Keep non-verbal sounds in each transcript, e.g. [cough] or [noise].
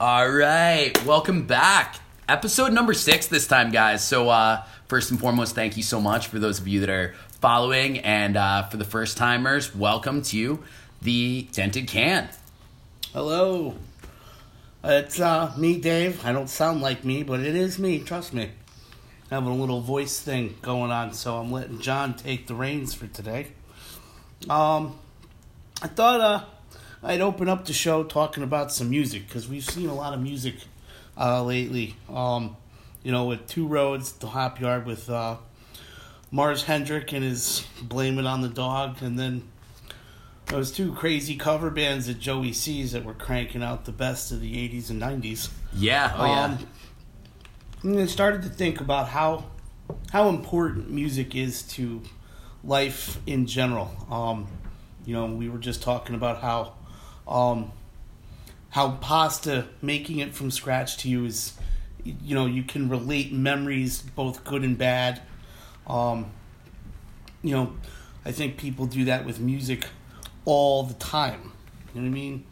All right, welcome back. Episode number six this time, guys. So, uh, first and foremost, thank you so much for those of you that are following, and uh, for the first timers, welcome to the Dented Can. Hello. It's uh, me, Dave. I don't sound like me, but it is me. Trust me. Having a little voice thing going on, so I'm letting Jon take the reins for today. Um, I thought uh, I'd open up the show talking about some music because we've seen a lot of music uh, lately. Um, you know, with Two Roads, the Hop Yard with uh, Mars Hendrick and his Blame It on the Dog, and then those two crazy cover bands that Joey sees that were cranking out the best of the 80s and 90s. Yeah, oh yeah. Um, and I started to think about how how important music is to life in general. Um, you know, we were just talking about how um, how pasta making it from scratch to you is you know you can relate memories both good and bad. Um, you know, I think people do that with music all the time. You know what I mean?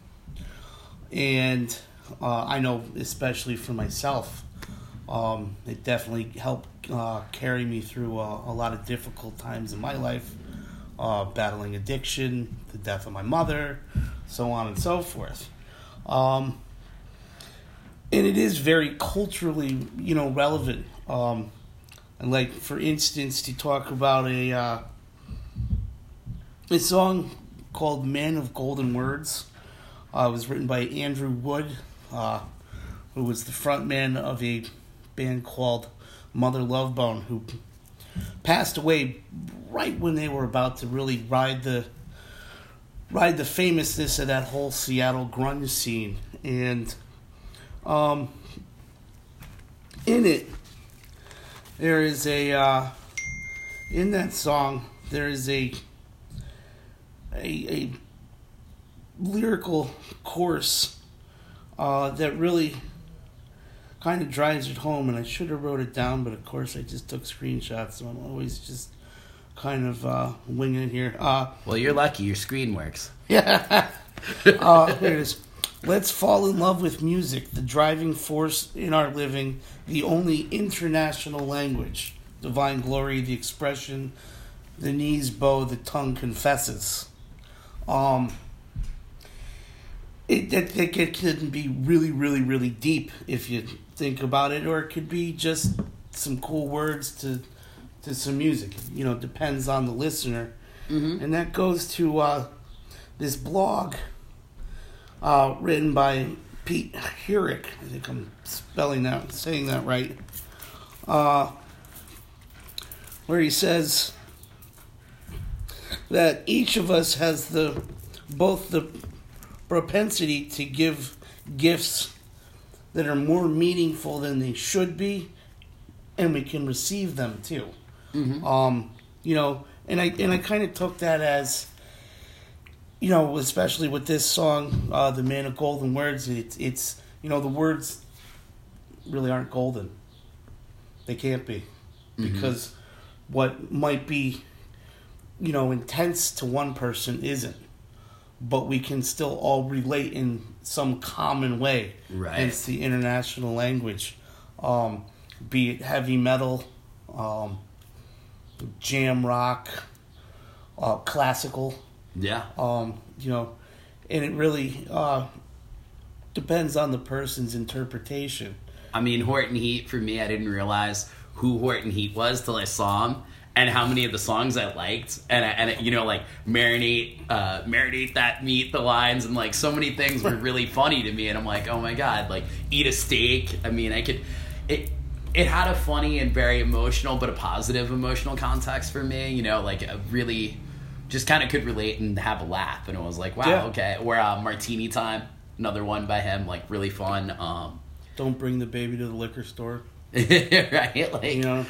And uh, I know, especially for myself, um, it definitely helped uh, carry me through a lot of difficult times in my life, uh, battling addiction, the death of my mother, so on and so forth. Um, and it is very culturally, you know, relevant. Um, like, for instance, to talk about a uh, a song called "Man of Golden Words." Uh, it was written by Andrew Wood, uh, who was the frontman of a band called Mother Love Bone, who passed away right when they were about to really ride the ride the famousness of that whole Seattle grunge scene. And um, in it, there is a uh, in that song there is a a, a lyrical course uh, that really kind of drives it home. And I should have wrote it down, but of course I just took screenshots, so I'm always just kind of uh, winging it here. Uh, Well, you're lucky. Your screen works. [laughs] yeah. uh, here it is. Let's fall in love with music, the driving force in our living, the only international language. Divine glory, the expression, the knees bow, the tongue confesses. Um, it, it, it, it can be really, really, really deep if you think about it, or it could be just some cool words to to some music. You know, depends on the listener. And that goes to uh, this blog uh, written by Pete Herrick. I think I'm spelling that, saying that right. Uh, where he says that each of us has the both the propensity to give gifts that are more meaningful than they should be, and we can receive them too. Um, you know, and I and I kind of took that as, you know, especially with this song, uh, "The Man of Golden Words." It's it's you know the words really aren't golden. They can't be because what might be, you know, intense to one person isn't. But we can still all relate in some common way. Right. Hence the international language. Um, be it heavy metal, um, jam rock, uh, classical. Yeah. Um, you know, and it really uh, depends on the person's interpretation. I mean, Horton Heat for me, I didn't realize who Horton Heat was till I saw him and how many of the songs I liked. And, I, and you know, like marinate, uh, marinate that meat, the lines, and like so many things were [laughs] really funny to me. And I'm like, oh my god, like eat a steak. I mean, I could. It it had a funny and very emotional, but a positive emotional context for me. You know, like a really just kind of could relate and have a laugh. And it was like, wow, Yeah. okay. Or uh, Martini Time, another one by him, like really fun. Um, Don't bring the baby to the liquor store. [laughs] right? Like, You know,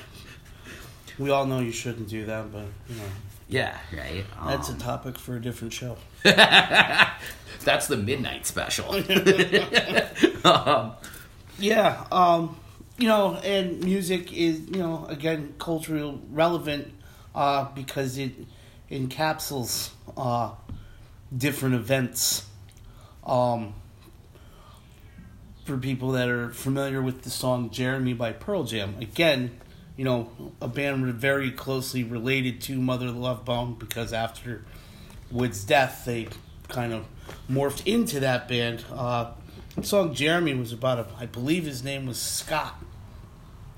we all know you shouldn't do that, but you know, yeah, right. that's a Um, topic for a different show. [laughs] that's the midnight special. um, [laughs] Yeah, um, you know, and music is, you know, again, culturally relevant uh, because it encapsulates uh, different events. Um, for people that are familiar with the song Jeremy by Pearl Jam. Again, you know, a band very closely related to Mother Love Bone because after Wood's death, they kind of morphed into that band. Uh, the song Jeremy was about a, I believe his name was Scott,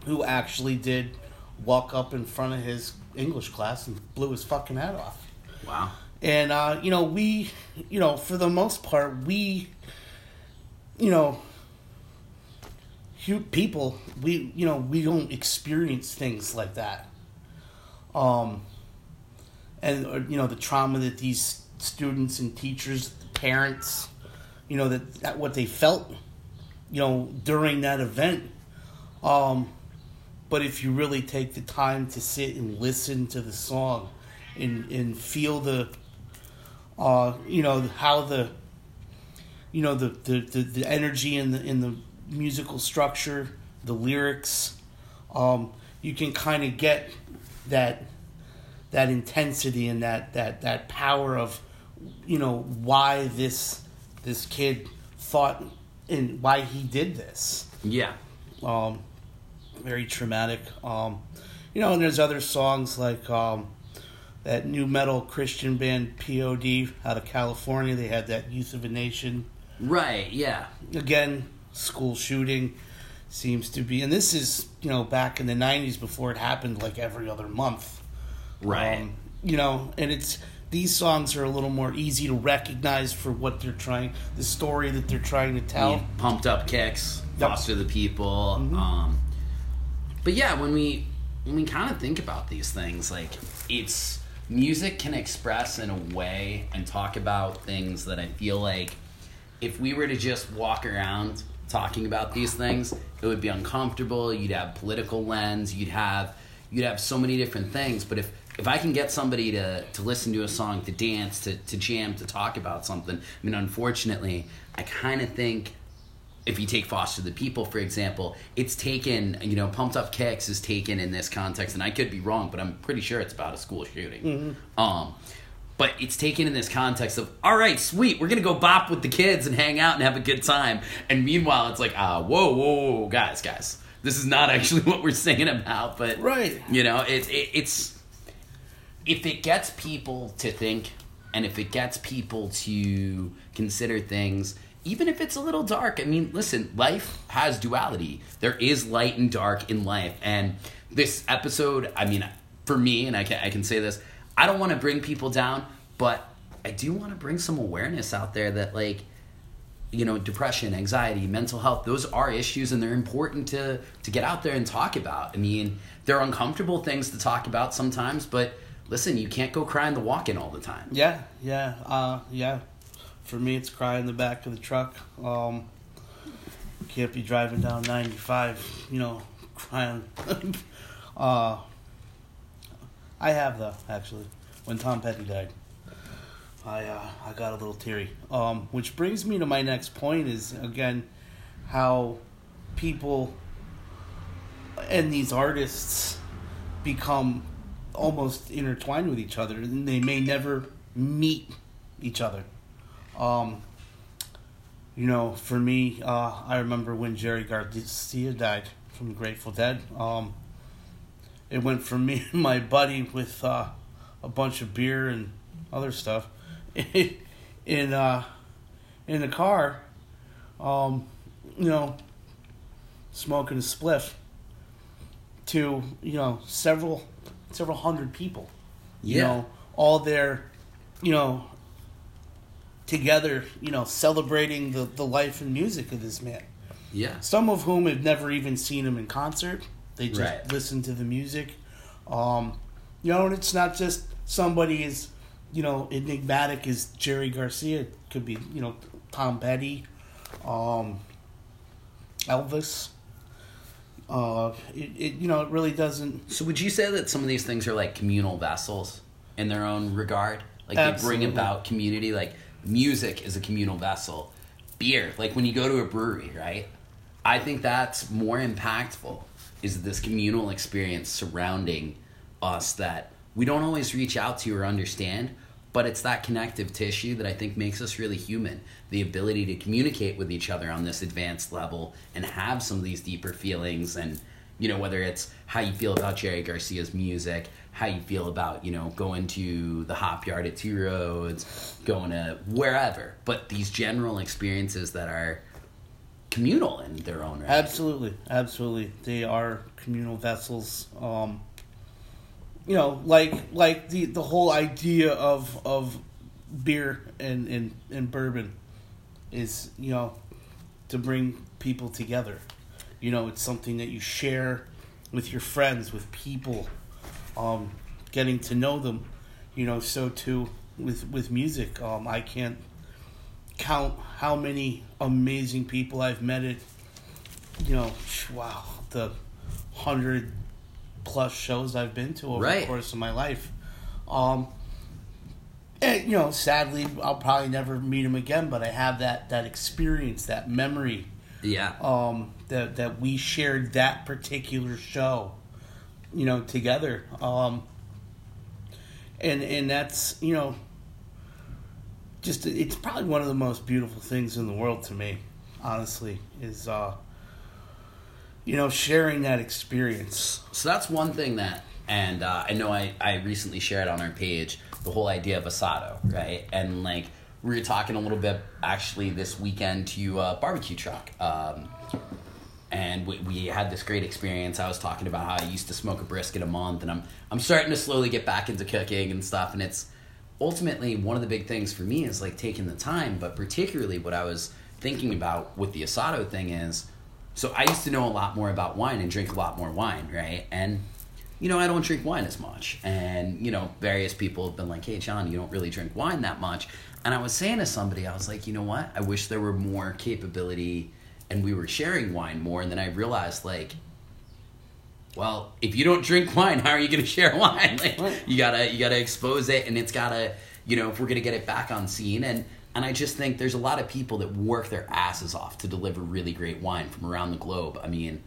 who actually did walk up in front of his English class and blew his fucking head off. Wow. And uh, you know, we, you know, for the most part, we, you know, people, we, you know, we don't experience things like that. Um, and or, you know the trauma that these students and teachers, parents, you know that, that what they felt, you know, during that event. Um, but if you really take the time to sit and listen to the song, and and feel the, uh, you know how the, you know the the, the, the energy in the in the musical structure, the lyrics, um, you can kind of get that that intensity and that that that power of you know why this this kid thought and why he did this. Yeah. Um, very traumatic. Um, you know, and there's other songs like um, that nu metal Christian band POD out of California. They had that Youth of a Nation. Right. Yeah. Again, school shooting seems to be, and this is you know back in the '90s before it happened like every other month. Right. Um, you know, and it's these songs are a little more easy to recognize for what they're trying, the story that they're trying to tell. Yeah, pumped up kicks, Yep. foster the people. Mhm. Um, but yeah, when we when we kind of think about these things, like it's music can express in a way and talk about things that I feel like if we were to just walk around talking about these things, it would be uncomfortable. You'd have political lens. You'd have you'd have so many different things. But if if I can get somebody to, to listen to a song, to dance, to, to jam, to talk about something, I mean, unfortunately, I kind of think if you take Foster the People, for example, it's taken, you know, Pumped Up Kicks is taken in this context, and I could be wrong, but I'm pretty sure it's about a school shooting. Um, but it's taken in this context of, all right, sweet, we're gonna go bop with the kids and hang out and have a good time. And meanwhile, it's like, ah, whoa, whoa, whoa, guys, guys, this is not [laughs] actually what we're singing about. But Right. you know, it, it, it's if it gets people to think and if it gets people to consider things even if it's a little dark i mean listen life has duality. There is light and dark in life. And this episode i mean for me and i can, I can say this i don't want to bring people down but i do want to bring some awareness out there that like you know depression anxiety mental health those are issues and they're important to to get out there and talk about. I mean they're uncomfortable things to talk about sometimes but listen you can't go cry in the walk-in all the time. Yeah, yeah, uh, yeah. For me, it's cry in the back of the truck. Um, can't be driving down 95, you know, [laughs] crying. uh, I have though, actually. When Tom Petty died, I uh, I got a little teary. Um, which brings me to my next point is again how people and these artists become almost intertwined with each other and they may never meet each other um you know for me uh i remember when jerry garcia died from grateful dead um it went from me [laughs] and my buddy with uh a bunch of beer and other stuff [laughs] in uh in the car um you know smoking a spliff to you know several several hundred people you Yeah. know all there you know together you know celebrating the, the life and music of this man. Yeah. Some of whom have never even seen him in concert. They just Right. listen to the music. Um you know and it's not just somebody as you know enigmatic as jerry garcia. It could be you know tom petty um elvis. Uh it, it you know it really doesn't. So would you say that some of these things are like communal vessels in their own regard? Like they bring about community like music is a communal vessel beer like when you go to a brewery right i think that's more impactful is this communal experience surrounding us that we don't always reach out to or understand but it's that connective tissue that I think makes us really human. The ability to communicate with each other on this advanced level and have some of these deeper feelings and you know whether it's how you feel about Jerry Garcia's music, how you feel about you know going to the hop yard at Two Roads, going to wherever, but these general experiences that are communal in their own right. Absolutely, absolutely, they are communal vessels. Um, you know, like like the the whole idea of of beer and and, and bourbon is you know to bring people together. You know, it's something that you share with your friends, with people, um, getting to know them. You know, so too with with music. Um, I can't count how many amazing people I've met at you know, wow, the hundred plus shows I've been to over Right. the course of my life. Um, and, you know, sadly, I'll probably never meet him again, but I have that that experience, that memory, Yeah. um, that that we shared that particular show, you know, together. Um, and and that's you know, just it's probably one of the most beautiful things in the world to me, honestly, is uh, you know, sharing that experience. So that's one thing that, and uh, I know I, I recently shared on our page the whole idea of asado, right? And like we were talking a little bit actually this weekend to uh, barbecue truck, um, and we, we had this great experience. I was talking about how I used to smoke a brisket a month, and I'm I'm starting to slowly get back into cooking and stuff, and it's ultimately one of the big things for me is like taking the time, but particularly what I was thinking about with the asado thing is so I used to know a lot more about wine and drink a lot more wine, right? And you know, I don't drink wine as much. And you know, various people have been like, "Hey, Jon, you don't really drink wine that much." And I was saying to somebody, I was like, "You know what? I wish there were more capability and we were sharing wine more." And then I realized like well, if you don't drink [laughs] wine, how are you going to share [laughs] wine? Like, you gotta you gotta expose it, and it's gotta you know if we're gonna get it back on scene. And and I just think there's a lot of people that work their asses off to deliver really great wine from around the globe. I mean,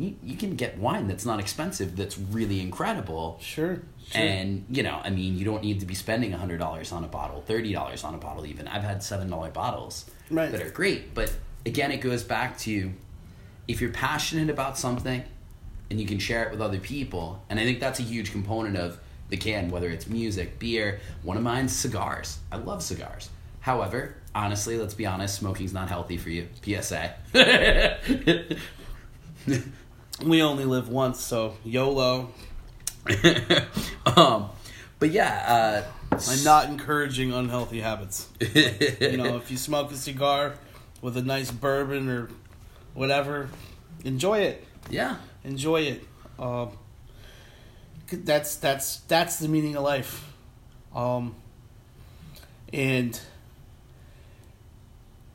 you, you can get wine that's not expensive, that's really incredible. Sure, sure. And you know, I mean, you don't need to be spending hundred dollars on a bottle, thirty dollars on a bottle. Even I've had seven dollar bottles Right. that are great. But again, it goes back to if you're passionate about something and you can share it with other people, and I think that's a huge component of the can, whether it's music, beer. One of mine's cigars. I love cigars. However, honestly, let's be honest, smoking's not healthy for you. PSA. [laughs] we only live once, so YOLO. [laughs] um, but yeah, uh, I'm not encouraging unhealthy habits. you know, if you smoke a cigar with a nice bourbon or whatever, enjoy it. yeah, Enjoy it. Um, that's that's that's the meaning of life. Um, and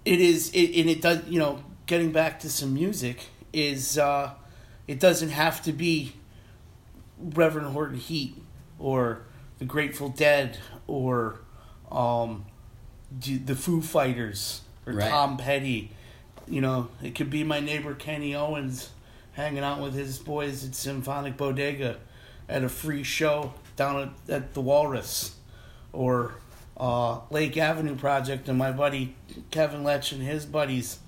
it is it and it does you know getting back to some music is uh, it doesn't have to be Reverend Horton Heat or the Grateful Dead or um, the Foo Fighters or Right. Tom Petty. You know, it could be my neighbor Kenny Owens hanging out with his boys at Symphonic Bodega at a free show down at, at the Walrus or uh, Lake Avenue Project and my buddy Kevin Letch and his buddies,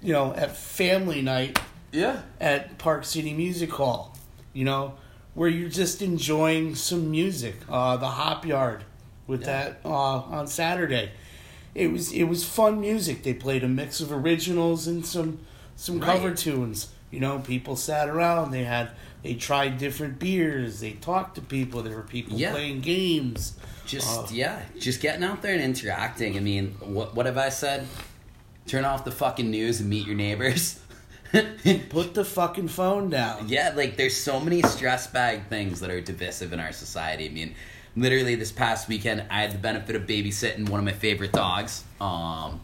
you know, at family night yeah, at Park City Music Hall, you know, where you're just enjoying some music. Uh, the Hop Yard with Yeah. that uh, on Saturday. It was it was fun music. They played a mix of originals and some some Right. cover tunes. You know, people sat around. They had they tried different beers. They talked to people. There were people Yeah. playing games. just Uh, yeah, just getting out there and interacting. I mean, what what have I said? Turn off the fucking news and meet your neighbors. [laughs] [laughs] Put the fucking phone down. Yeah, like there's so many stress bag things that are divisive in our society. I mean, literally this past weekend I had the benefit of babysitting one of my favorite dogs. Um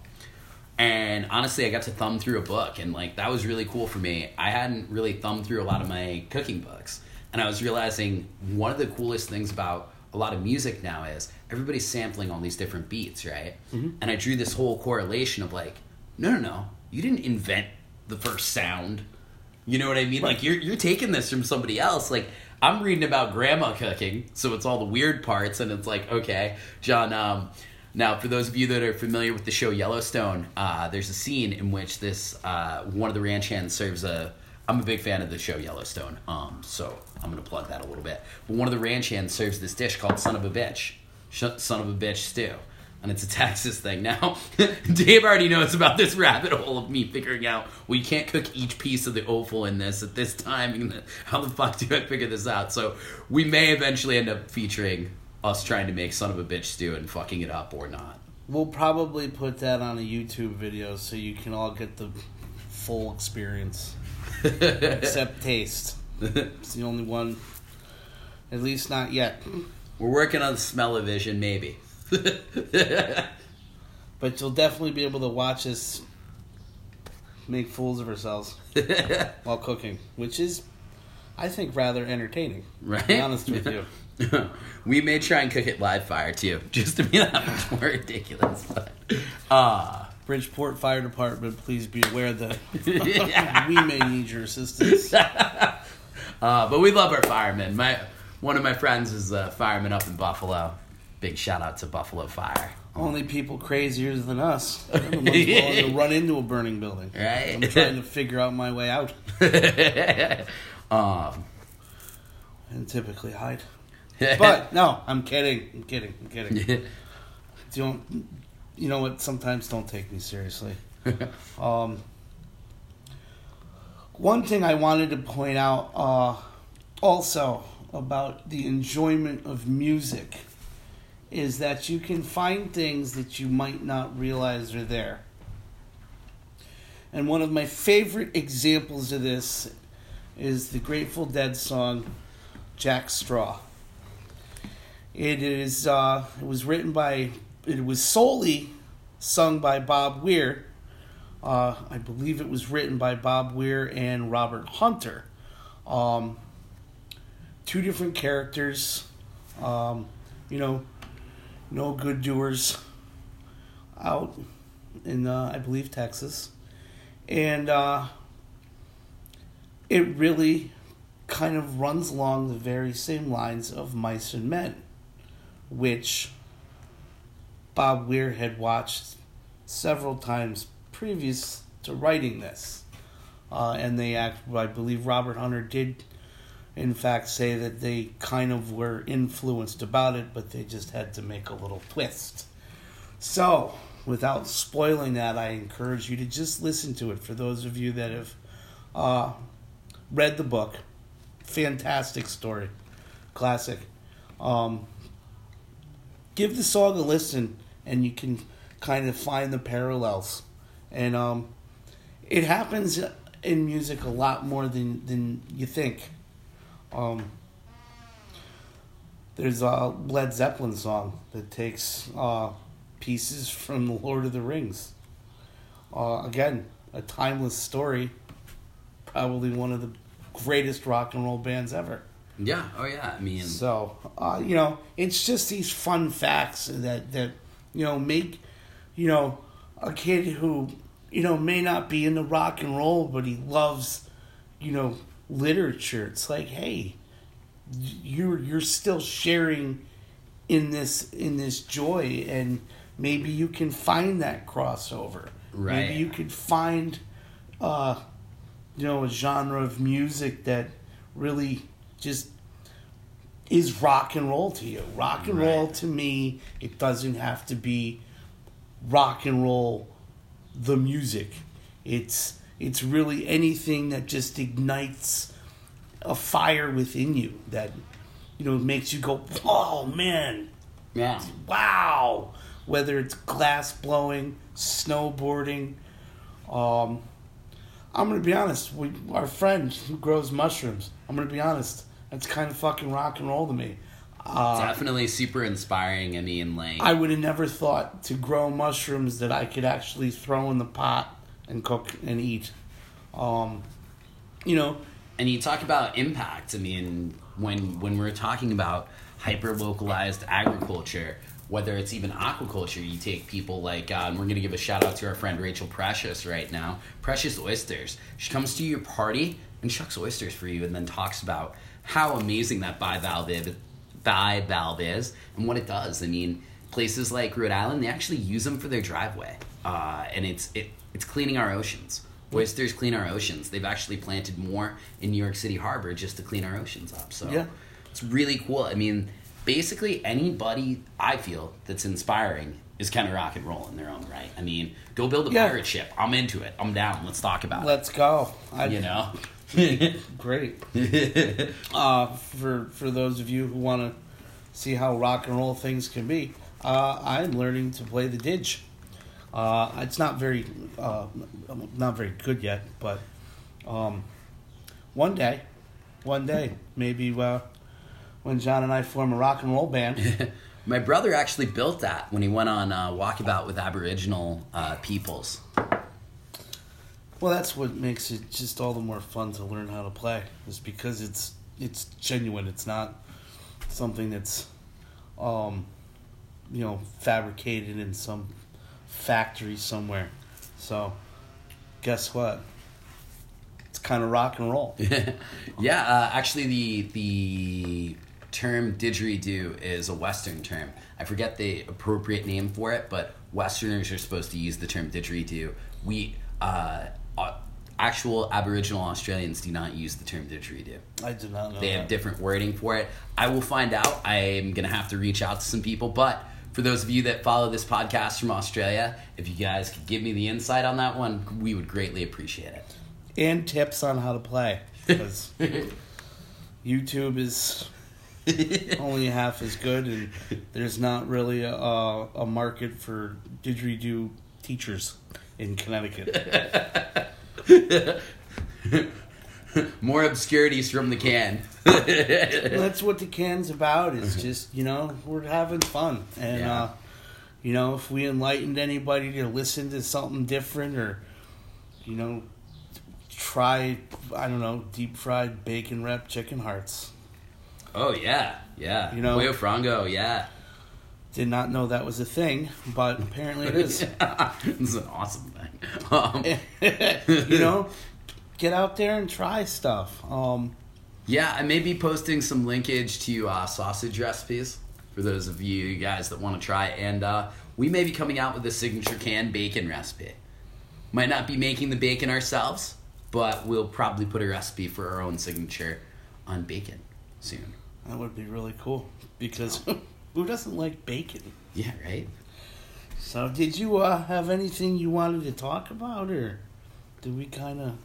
and honestly, I got to thumb through a book and like that was really cool for me. I hadn't really thumbed through a lot of my cooking books. And I was realizing one of the coolest things about a lot of music now is everybody's sampling all these different beats, right? And I drew this whole correlation of like, no, no, no, you didn't invent the first sound. You know what I mean? Like you're you're taking this from somebody else. Like I'm reading about grandma cooking, so it's all the weird parts, and it's like, okay, Jon. Um, now, for those of you that are familiar with the show Yellowstone, uh, there's a scene in which this uh, one of the ranch hands serves a. I'm a big fan of the show Yellowstone, um, so I'm gonna plug that a little bit. But one of the ranch hands serves this dish called "Son of a Bitch," "Son of a Bitch" stew and it's a Texas thing. Now, [laughs] Dave already knows about this rabbit hole of me figuring out we can't cook each piece of the offal in this at this time. [laughs] How the fuck do I figure this out? So we may eventually end up featuring us trying to make son of a bitch stew and fucking it up or not. We'll probably put that on a YouTube video so you can all get the full experience, [laughs] except taste. It's the only one, at least not yet. We're working on the Smell-O-Vision, maybe. [laughs] but you'll definitely be able to watch us make fools of ourselves [laughs] while cooking, which is, I think, rather entertaining. Right. To be honest with you. [laughs] we may try and cook it live fire too, just to be that much more ridiculous. But, uh, Bridgeport Fire Department, please be aware that we may need your assistance. Uh, but we love our firemen. My one of my friends is a fireman up in Buffalo, big shout out to Buffalo Fire. Only people crazier than us. [laughs] They're the ones to run into a burning building. Right. I'm trying to figure out my way out. [laughs] um, and typically hide. [laughs] but no, I'm kidding. I'm kidding. I'm kidding. don't. You know what? Sometimes don't take me seriously. um, one thing I wanted to point out uh, also about the enjoyment of music is that you can find things that you might not realize are there. And one of my favorite examples of this is the Grateful Dead song Jack Straw. It is uh, it was written by it was solely sung by Bob Weir. Uh, I believe it was written by Bob Weir and Robert Hunter. Um, two different characters. Um, you know, no good doers out in uh, I believe Texas, and uh, it really kind of runs along the very same lines of Mice and Men, which Bob Weir had watched several times previous to writing this, uh, and they act. I believe Robert Hunter did in fact say that they kind of were influenced about it, but they just had to make a little twist. So, without spoiling that, I encourage you to just listen to it for those of you that have uh, read the book. Fantastic story, classic. Um, give the song a listen, and you can kind of find the parallels. And um, it happens in music a lot more than, than you think. Um, there's a Led Zeppelin song that takes uh, pieces from The [laughs] Lord of the Rings. Uh, again, a timeless story. Probably one of the greatest rock and roll bands ever. Yeah. Oh yeah. I mean. So uh, you know, it's just these fun facts that that you know make you know a kid who you know may not be into rock and roll, but he loves you know literature. It's like, hey, you're you're still sharing in this in this joy, and maybe you can find that crossover. Right. Maybe you could find, uh, you know, a genre of music that really just is rock and roll to you. Rock and right. roll to me, it doesn't have to be rock and roll the music. It's it's really anything that just ignites a fire within you that you know makes you go, "Oh man, yeah, wow!" Whether it's glass blowing, snowboarding. Um, I'm gonna be honest. We, our friend who grows mushrooms. I'm gonna be honest. That's kind of fucking rock and roll to me. Uh, Definitely super inspiring. I mean, like I would have never thought to grow mushrooms that I could actually throw in the pot and cook and eat. Um, you know, and you talk about impact. I mean, when when we're talking about hyper localized agriculture, whether it's even aquaculture, you take people like, uh, and we're going to give a shout out to our friend Rachel Precious right now. Precious Oysters. She comes to your party and shucks oysters for you, and then talks about how amazing that bivalve bivalve is and what it does. I mean, places like Rhode Island, they actually use them for their driveway, uh, and it's it, it's cleaning our oceans. Oysters clean our oceans. They've actually planted more in New York City Harbor just to clean our oceans up. So Yeah. it's really cool. I mean, basically anybody I feel that's inspiring is kind of rock and roll in their own right. I mean, go build a Yeah. pirate ship. I'm into it. I'm down. Let's talk about it. Let's go. I. You know. [laughs] Great. [laughs] uh, for for those of you who want to see how rock and roll things can be, uh, I'm learning to play the didge. Uh, it's not very uh, not very good yet, but um, one day, one day, maybe uh, when Jon and I form a rock and roll band. [laughs] My brother actually built that when he went on uh, walkabout with Aboriginal uh, peoples. Well, that's what makes it just all the more fun to learn how to play. Is because it's it's genuine. It's not something that's, um, you know, fabricated in some factory somewhere. So, guess what? It's kind of rock and roll. [laughs] yeah, uh, actually, the the term didgeridoo is a Western term. I forget the appropriate name for it, but Westerners are supposed to use the term didgeridoo. We uh, actual Aboriginal Australians do not use the term didgeridoo. I do not know. They that. have different wording for it. I will find out. I am going to have to reach out to some people. But for those of you that follow this podcast from Australia, if you guys could give me the insight on that one, we would greatly appreciate it. and tips on how to play because [laughs] YouTube is only half as good, and there's not really a, a market for didgeridoo teachers in Connecticut. [laughs] [laughs] More obscurities from the can. [laughs] That's what the can's about. Is [laughs] just you know we're having fun, and Yeah. uh, you know if we enlightened anybody to listen to something different, or you know try I don't know deep fried bacon wrapped chicken hearts. oh yeah, yeah. You know- Pollo Frango, yeah. Did not know that was a thing, but apparently it is. is an awesome thing. Um, you know, get out there and try stuff. Um, Yeah, I may be posting some linkage to uh, sausage recipes for those of you guys that want to try. And uh, we may be coming out with a signature canned bacon recipe. Might not be making the bacon ourselves, but we'll probably put a recipe for our own signature on bacon soon. that would be really cool because [laughs] who doesn't like bacon? Yeah, right? So, did you uh, have anything you wanted to talk about, or did we kind of?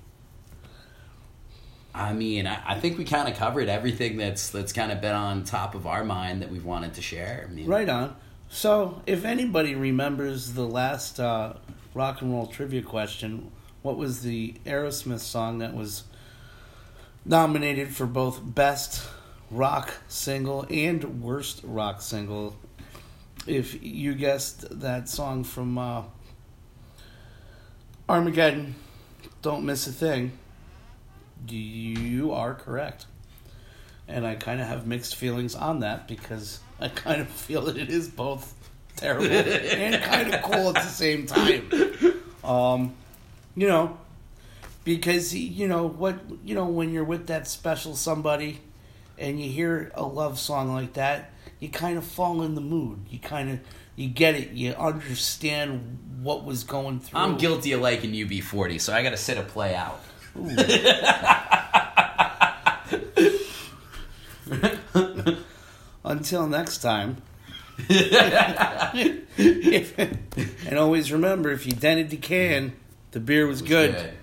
I mean, I, I think we kind of covered everything that's that's kind of been on top of our mind that we've wanted to share. I mean, Right on. So, if anybody remembers the last uh, rock and roll trivia question, what was the Aerosmith song that was nominated for both best rock single and worst rock single? If you guessed that song from uh, Armageddon, Don't Miss a Thing, you are correct. And I kind of have mixed feelings on that because I kind of [laughs] feel that it is both terrible and kind of cool at the same time. Um, you know, because you know what you know when you're with that special somebody and you hear a love song like that, you kind of fall in the mood. You kind of you get it. You understand what was going through. I'm guilty of liking UB40, so I got to sit a play out. [laughs] Until next time. [laughs] If- and always remember, if you dented the can, the beer was good. Good.